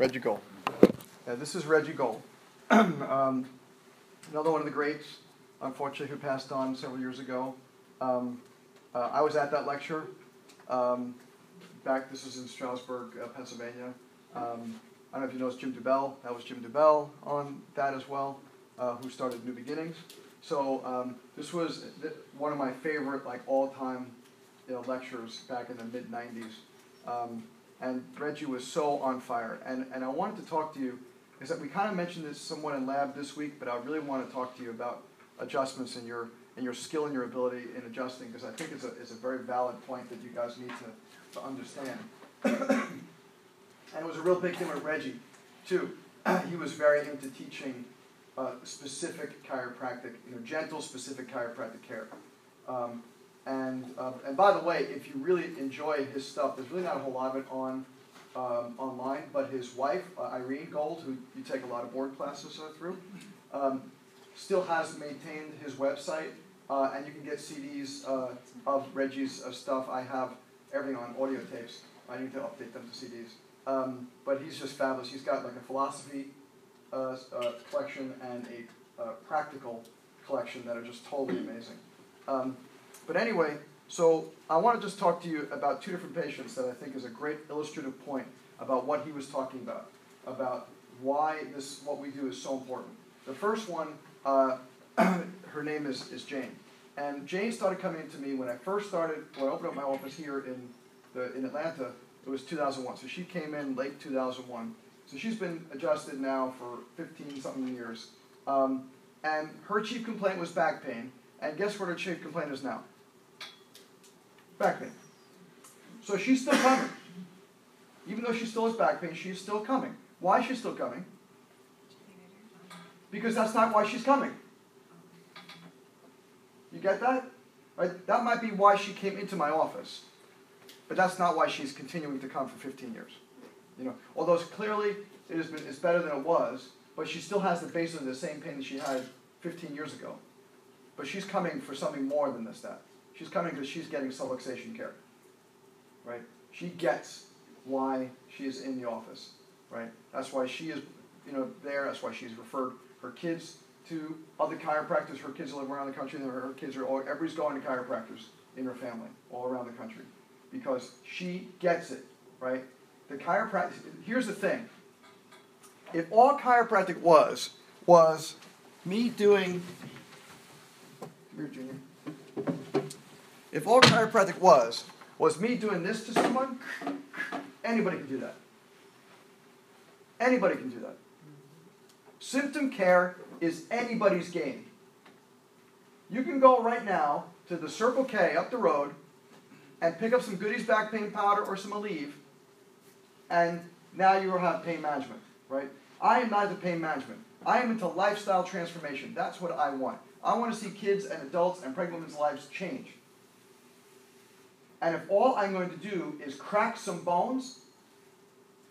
Reggie Gold. Yeah, this is Reggie Gold. um, another one of the greats, unfortunately, who passed on several years ago. Um, uh, I was at that lecture um, back, this was in Stroudsburg, uh, Pennsylvania. Um, I don't know if you know, it's Jim Dubel. That was Jim Dubel on that as well, uh, who started New Beginnings. So um, this was one of my favorite, like all-time you know, lectures back in the mid '90s. And Reggie was so on fire. And, and I wanted to talk to you, is that we kind of mentioned this somewhat in lab this week, but I really want to talk to you about adjustments in your, in your skill and your ability in adjusting, because I think it's a, it's a very valid point that you guys need to, to understand. and it was a real big thing with Reggie, too. he was very into teaching uh, specific chiropractic, you know, gentle, specific chiropractic care. Um, and, uh, and by the way, if you really enjoy his stuff, there's really not a whole lot of it on um, online, but his wife, uh, Irene Gold, who you take a lot of board classes uh, through, um, still has maintained his website, uh, and you can get CDs uh, of Reggie's uh, stuff. I have everything on audio tapes. I need to update them to CDs. Um, but he's just fabulous. He's got like a philosophy collection and a practical collection that are just totally amazing. But anyway, so I want to just talk to you about two different patients that I think is a great illustrative point about what he was talking about, about why this what we do is so important. The first one, uh, her name is, is Jane. And Jane started coming to me when I first started, when I opened up my office here in, the, in Atlanta, it was 2001. So she came in late 2001. So she's been adjusted now for 15 something years. Um, and her chief complaint was back pain. And guess what her chief complaint is now? Back pain. So she's still coming. Even though she still has back pain, she's still coming. Why is she still coming? Because that's not why she's coming. You get that? Right? That might be why she came into my office. But that's not why she's continuing to come for 15 years. You know, although it's clearly it has been, it's better than it was, but she still has the basically the same pain that she had 15 years ago. But she's coming for something more than this, that. She's coming because she's getting subluxation care. Right? She gets why she is in the office. Right? That's why she is, you know, there. That's why she's referred her kids to other chiropractors. Her kids live around the country. Her kids are all, everybody's going to chiropractors in her family, all around the country, because she gets it. Right? The chiropractic. Here's the thing. If all chiropractic was was me doing. Here, Junior. If all chiropractic was, was me doing this to someone, anybody can do that. Anybody can do that. Symptom care is anybody's game. You can go right now to the Circle K up the road and pick up some Goody's back pain powder or some Aleve, and now you will have pain management, right? I am not into pain management. I am into lifestyle transformation. That's what I want. I want to see kids and adults and pregnant women's lives change. And if all I'm going to do is crack some bones,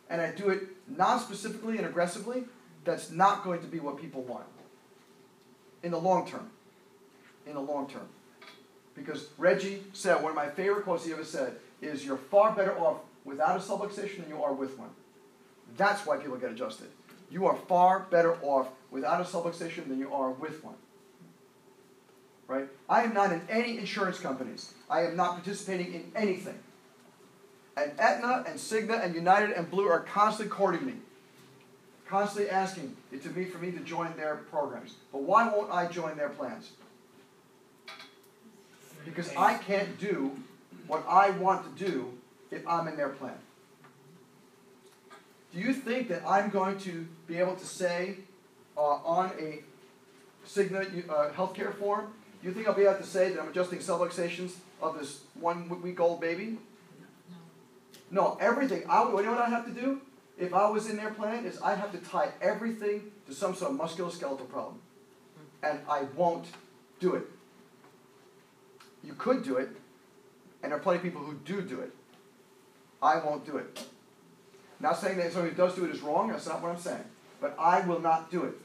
and I do it non-specifically and aggressively, that's not going to be what people want in the long term. In the long term. Because Reggie said, one of my favorite quotes he ever said is, You're far better off without a subluxation than you are with one. That's why people get adjusted. You are far better off without a subluxation than you are with one right? I am not in any insurance companies. I am not participating in anything. And Aetna and Cigna and United and Blue are constantly courting me, constantly asking it to me for me to join their programs. But why won't I join their plans? Because I can't do what I want to do if I'm in their plan. Do you think that I'm going to be able to say uh, on a Cigna uh, healthcare form you think I'll be able to say that I'm adjusting subluxations of this one week old baby? No, everything. I, you know what I have to do? If I was in their plan, is I'd have to tie everything to some sort of musculoskeletal problem. And I won't do it. You could do it, and there are plenty of people who do do it. I won't do it. Not saying that somebody who does do it is wrong, that's not what I'm saying. But I will not do it.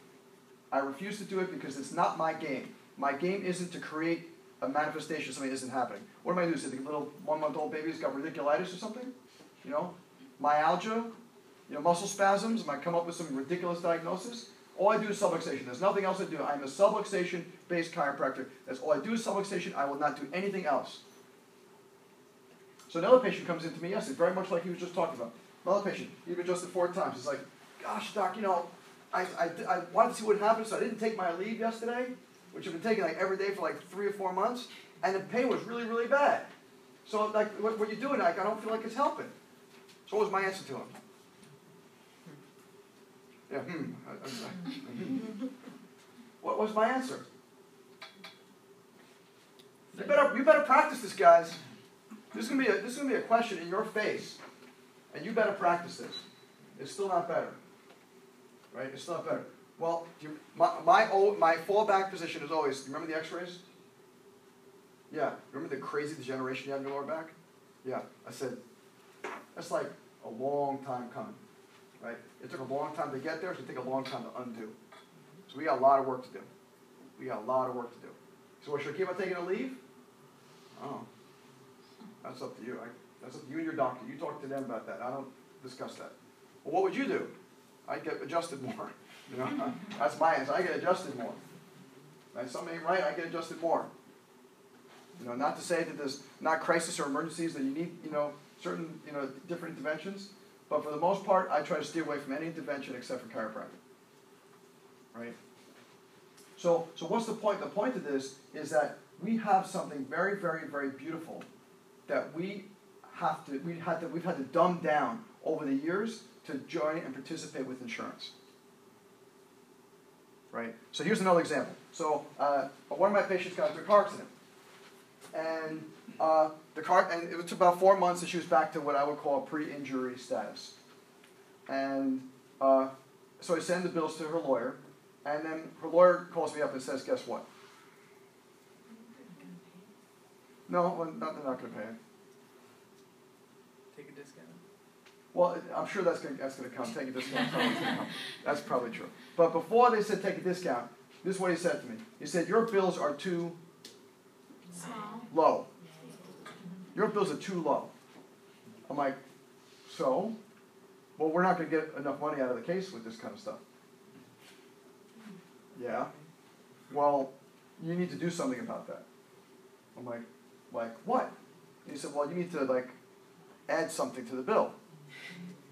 I refuse to do it because it's not my game. My game isn't to create a manifestation of something that isn't happening. What am I doing? Say the little one month old baby's got radiculitis or something? You know? Myalgia? you know, muscle spasms, I might come up with some ridiculous diagnosis. All I do is subluxation. There's nothing else I do. I'm a subluxation based chiropractor. That's all I do is subluxation. I will not do anything else. So another patient comes in to me yesterday, very much like he was just talking about. Another patient, he'd been adjusted four times. He's like, gosh, doc, you know, I, I, I wanted to see what happened, so I didn't take my leave yesterday, which I've been taking like every day for like three or four months, and the pain was really, really bad. So like, what, what you're doing, like, I don't feel like it's helping. So what was my answer to him? Yeah, hmm. Hmm. What was my answer? You better, you better practice this, guys. This is gonna be a, this is gonna be a question in your face, and you better practice this. It's still not better, right? It's still not better. Well, you, my my old, my fallback position is always. You remember the X-rays? Yeah. Remember the crazy degeneration you had in your lower back? Yeah. I said that's like a long time coming, right? It took a long time to get there. It's gonna take a long time to undo. So we got a lot of work to do. We got a lot of work to do. So what should I keep on taking Aleve? Oh. That's up to you. I, that's up to you and your doctor. You talk to them about that. I don't discuss that. Well, what would you do? I'd get adjusted more. You know, that's my answer. I get adjusted more. Right? Something ain't right. I get adjusted more. You know, not to say that there's not crisis or emergencies that you need. You know, certain you know different interventions. But for the most part, I try to steer away from any intervention except for chiropractic. Right. So, so what's the point? The point of this is that we have something very, very, very beautiful that we have to, we had to, we've had to dumb down over the years to join and participate with insurance. Right? So here's another example. So uh, one of my patients got into a car accident. And uh, the car, and it took about four months and she was back to what I would call pre-injury status. And uh, so I send the bills to her lawyer, and then her lawyer calls me up and says, guess what? No, well, not, they're not going to pay it. Take a discount. Well, I'm sure that's going that's to come. Take a discount. That's probably true. But before they said take a discount, this is what he said to me. He said, Your bills are too low. Your bills are too low. I'm like, So? Well, we're not going to get enough money out of the case with this kind of stuff. Yeah. Well, you need to do something about that. I'm like, like what? And he said, well, you need to like add something to the bill.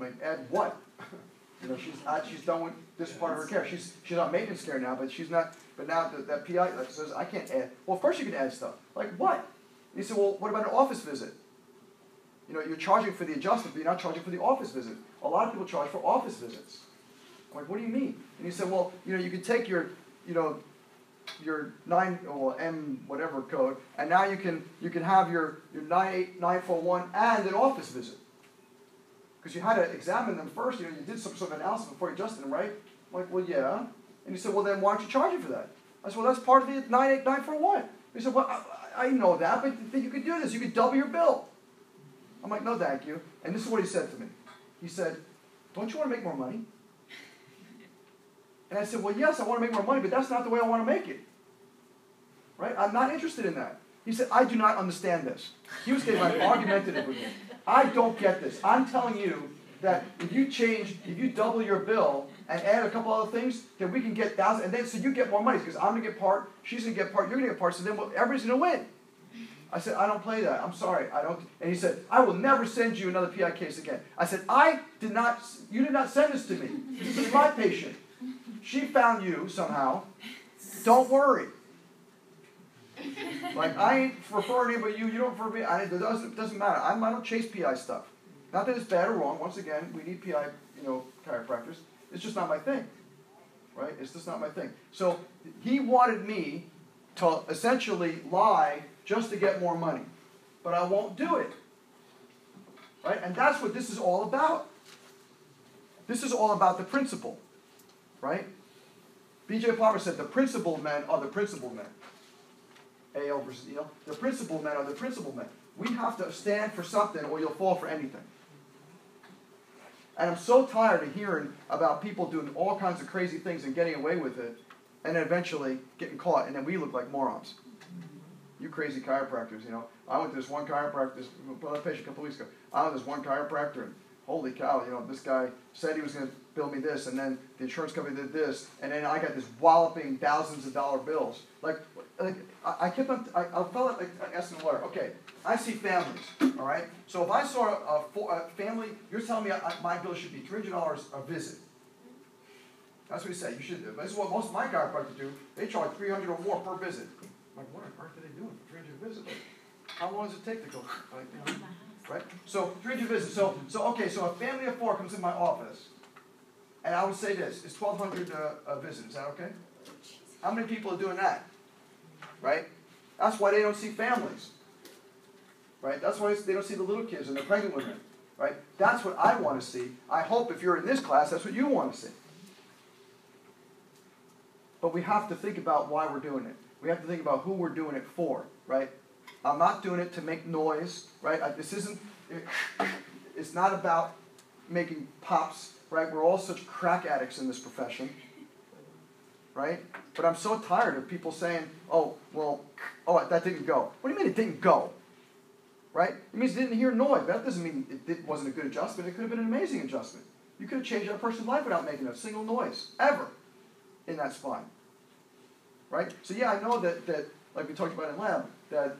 Like, add what? you know, she's uh, she's done with this part of her care. She's she's on maintenance care now, but she's not. But now that, that PI that says I can't add. Well, of course you can add stuff. Like what? And he said, well, what about an office visit? You know, you're charging for the adjustment, but you're not charging for the office visit. A lot of people charge for office visits. I'm like, what do you mean? And he said, well, you know, you can take your, you know, your nine or M whatever code, and now you can you can have your your nine eight nine four one and an office visit. Because you had to examine them first. You know, you did some sort of analysis before you adjusted them, right? I'm like, well, yeah. And he said, well, then why don't you charge me for that? I said, well, that's part of the nine eight nine four one. He said, well, I, I know that, but you could do this. You could double your bill. I'm like, no, thank you. And this is what he said to me. He said, don't you want to make more money? And I said, Well, yes, I want to make more money, but that's not the way I want to make it. Right? I'm not interested in that. He said, I do not understand this. He was getting like argumentative with me. I don't get this. I'm telling you that if you change, if you double your bill and add a couple other things, then we can get thousands, and then so you get more money because I'm gonna get part, she's gonna get part, you're gonna get part, so then we'll, everybody's gonna win. I said, I don't play that. I'm sorry. I don't. And he said, I will never send you another PI case again. I said, I did not. You did not send this to me. This is my patient. She found you somehow. Don't worry. Like I ain't referring anybody you. You don't refer me. I, it doesn't doesn't matter. I'm, I don't chase PI stuff. Not that it's bad or wrong. Once again, we need PI, you know, chiropractors. It's just not my thing. Right? It's just not my thing. So he wanted me to essentially lie just to get more money, but I won't do it. Right? And that's what this is all about. This is all about the principle. Right? B.J. Palmer said the principled men are the principled men. AL versus EL. The principled men are the principled men. We have to stand for something or you'll fall for anything. And I'm so tired of hearing about people doing all kinds of crazy things and getting away with it and eventually getting caught and then we look like morons. You crazy chiropractors, you know. I went to this one chiropractor, this patient a couple weeks ago. I went to this one chiropractor and holy cow, you know, this guy said he was going to bill me this, and then the insurance company did this, and then I got this walloping thousands of dollar bills. Like, like I, kept on, I, I felt like asking the lawyer, okay, I see families, all right? So if I saw a, a, family, you're telling me I, my bill should be $300 a visit. That's what he said. You should. This is what most of my chiropractors do. They charge 300 or more per visit. I'm like, what on earth are they doing for 300 visits? How long does it take to go? Like, you know, right? So 300 visits. So, so okay. So a family of four comes in my office, and I would say this: it's 1,200 uh, a visit. Is that okay? How many people are doing that? Right? That's why they don't see families. Right? That's why they don't see the little kids and the pregnant women. Right? That's what I want to see. I hope if you're in this class, that's what you want to see. But we have to think about why we're doing it. We have to think about who we're doing it for, right? I'm not doing it to make noise, right? I, this isn't, it, it's not about making pops, right? We're all such crack addicts in this profession, right? But I'm so tired of people saying, oh, well, oh, that didn't go. What do you mean it didn't go? Right? It means it didn't hear noise. That doesn't mean it wasn't a good adjustment. It could have been an amazing adjustment. You could have changed that person's life without making a single noise, ever in that spine. Right? So yeah, I know that, that like we talked about in lab, that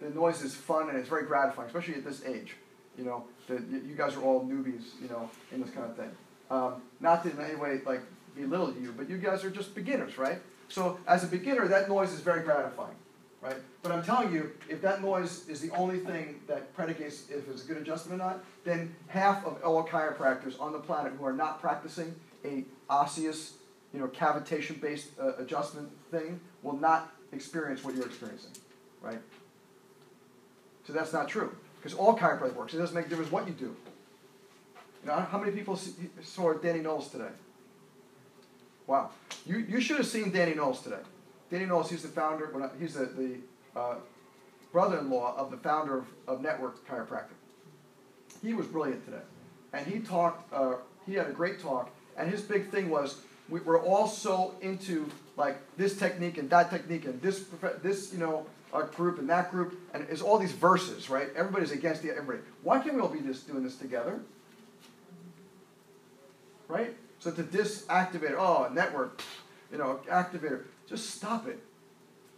the noise is fun and it's very gratifying, especially at this age. You know, that you guys are all newbies, you know, in this kind of thing. Um, not to in any way like belittle you, but you guys are just beginners, right? So as a beginner, that noise is very gratifying, right? But I'm telling you, if that noise is the only thing that predicates if it's a good adjustment or not, then half of all chiropractors on the planet who are not practicing a osseous you know, cavitation-based uh, adjustment thing will not experience what you're experiencing, right? So that's not true because all chiropractic works. It doesn't make a difference what you do. You know, how many people see, saw Danny Knowles today? Wow, you, you should have seen Danny Knowles today. Danny Knowles, he's the founder. He's the, the uh, brother-in-law of the founder of, of Network Chiropractic. He was brilliant today, and he talked. Uh, he had a great talk, and his big thing was we, are all so into like this technique and that technique and this this you know a group and that group and it's all these verses right? Everybody's against the everybody. Why can't we all be just doing this together? Right? So to disactivate oh network you know activator. Just stop it.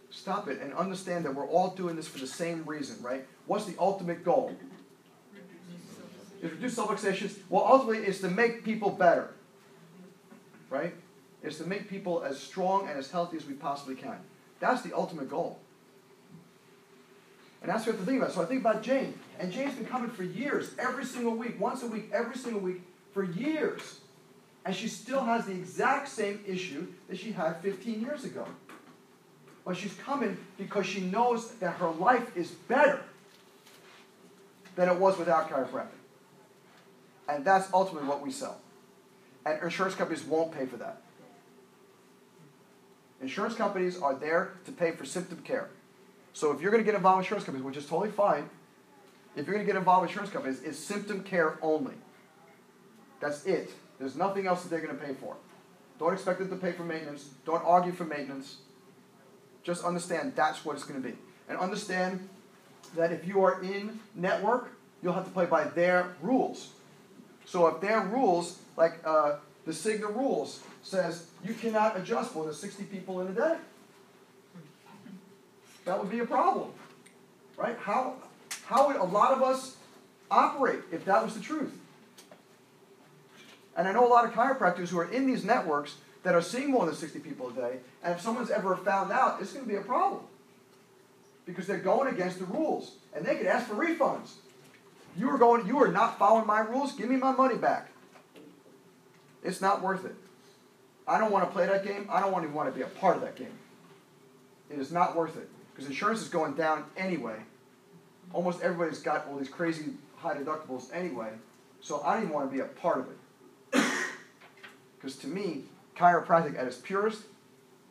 Stop it and understand that we're all doing this for the same reason right? What's the ultimate goal? Is reduce subluxations well ultimately it's to make people better right? Is to make people as strong and as healthy as we possibly can. That's the ultimate goal. And that's what have to think about. So I think about Jane. And Jane's been coming for years, every single week, once a week, every single week, for years. And she still has the exact same issue that she had 15 years ago. But she's coming because she knows that her life is better than it was without chiropractic. And that's ultimately what we sell. And insurance companies won't pay for that. Insurance companies are there to pay for symptom care. So if you're going to get involved with insurance companies, which is totally fine, if you're going to get involved with insurance companies, it's symptom care only. That's it. There's nothing else that they're going to pay for. Don't expect them to pay for maintenance. Don't argue for maintenance. Just understand that's what it's going to be. And understand that if you are in network, you'll have to play by their rules. So if their rules, like uh, the Cigna rules, says you cannot adjust more than 60 people in a day, that would be a problem, right? How, how would a lot of us operate if that was the truth? And I know a lot of chiropractors who are in these networks that are seeing more than 60 people a day, and if someone's ever found out, it's going to be a problem. Because they're going against the rules, and they could ask for refunds. You are going, you are not following my rules, give me my money back. It's not worth it. I don't want to play that game. I don't even want to be a part of that game. It is not worth it. Because insurance is going down anyway. Almost everybody's got all these crazy high deductibles anyway. So I don't even want to be a part of it. Because to me, chiropractic at its purest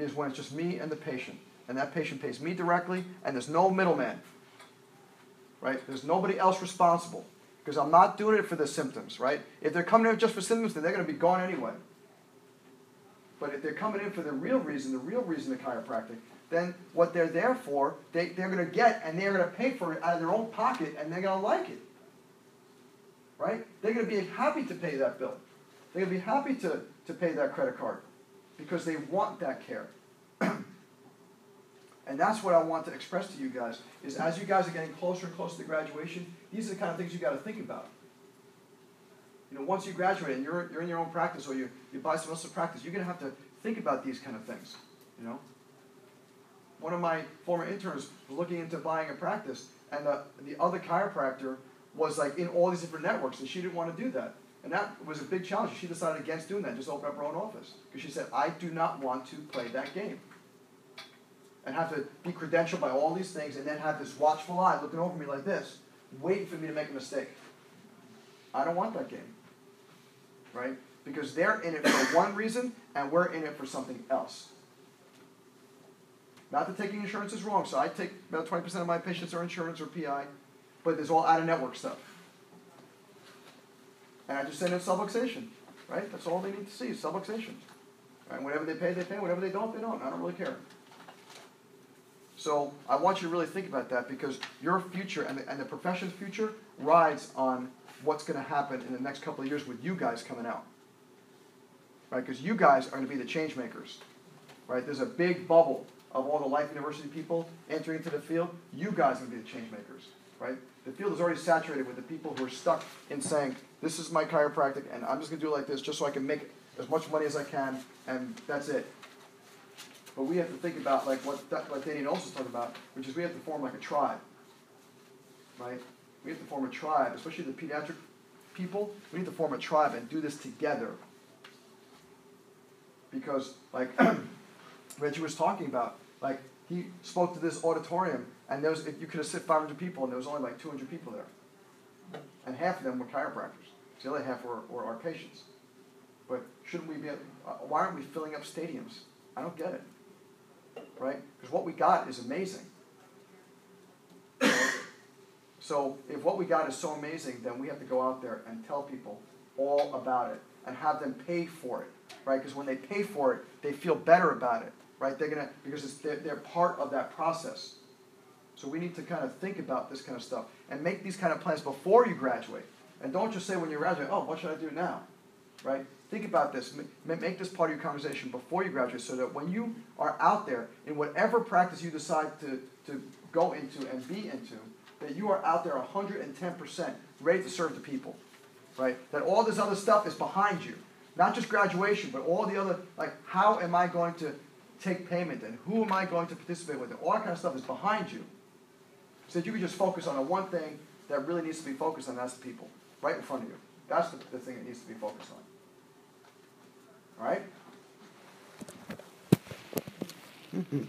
is when it's just me and the patient. And that patient pays me directly, and there's no middleman right? There's nobody else responsible because I'm not doing it for the symptoms, right? If they're coming in just for symptoms, then they're going to be gone anyway. But if they're coming in for the real reason, the real reason to chiropractic, then what they're there for, they, they're going to get and they're going to pay for it out of their own pocket and they're going to like it. right? They're gonna be happy to pay that bill. They're gonna be happy to, to pay that credit card because they want that care. and that's what I want to express to you guys is as you guys are getting closer and closer to graduation, these are the kind of things you gotta think about. You know, once you graduate and you're, you're in your own practice or you, you buy someone else's practice, you're gonna have to think about these kind of things, you know? One of my former interns was looking into buying a practice and the, the other chiropractor was like in all these different networks and she didn't want to do that. And that was a big challenge. She decided against doing that, just open up her own office. Because she said, I do not want to play that game. And have to be credentialed by all these things and then have this watchful eye looking over me like this, waiting for me to make a mistake. I don't want that game. Right? Because they're in it for one reason and we're in it for something else. Not that taking insurance is wrong, so I take about 20% of my patients are insurance or PI, but there's all out of network stuff. And I just send in subluxation, right? That's all they need to see is subluxation. Right? Whatever they pay, they pay. Whatever they don't, they don't. I don't really care. So I want you to really think about that because your future and the, and the profession's future rides on what's going to happen in the next couple of years with you guys coming out. Right? Because you guys are going to be the change makers. Right? There's a big bubble of all the Life University people entering into the field. You guys are going to be the change makers. Right? The field is already saturated with the people who are stuck in saying, this is my chiropractic and I'm just going to do it like this just so I can make as much money as I can and that's it. But we have to think about like what what Danny also talking about, which is we have to form like a tribe. Right? We have to form a tribe, especially the pediatric people. We need to form a tribe and do this together. Because like Reggie was talking about, like he spoke to this auditorium and there was you could have sit 500 people and there was only like 200 people there, and half of them were chiropractors. The other half were, were our patients. But shouldn't we be? Uh, why aren't we filling up stadiums? I don't get it right? Because what we got is amazing. So if what we got is so amazing, then we have to go out there and tell people all about it and have them pay for it, right? Because when they pay for it, they feel better about it, right? They're gonna because they're, they're part of that process. So we need to kind of think about this kind of stuff and make these kind of plans before you graduate. And don't just say when you graduate, oh, what should I do now? Right? Think about this. Make this part of your conversation before you graduate so that when you are out there in whatever practice you decide to, to go into and be into, that you are out there 110% ready to serve the people. Right? That all this other stuff is behind you. Not just graduation, but all the other, like, how am I going to take payment and who am I going to participate with? And all that kind of stuff is behind you. So that you can just focus on the one thing that really needs to be focused on, and that's the people. Right in front of you. That's the, the thing that needs to be focused on. All right? Mm-hmm.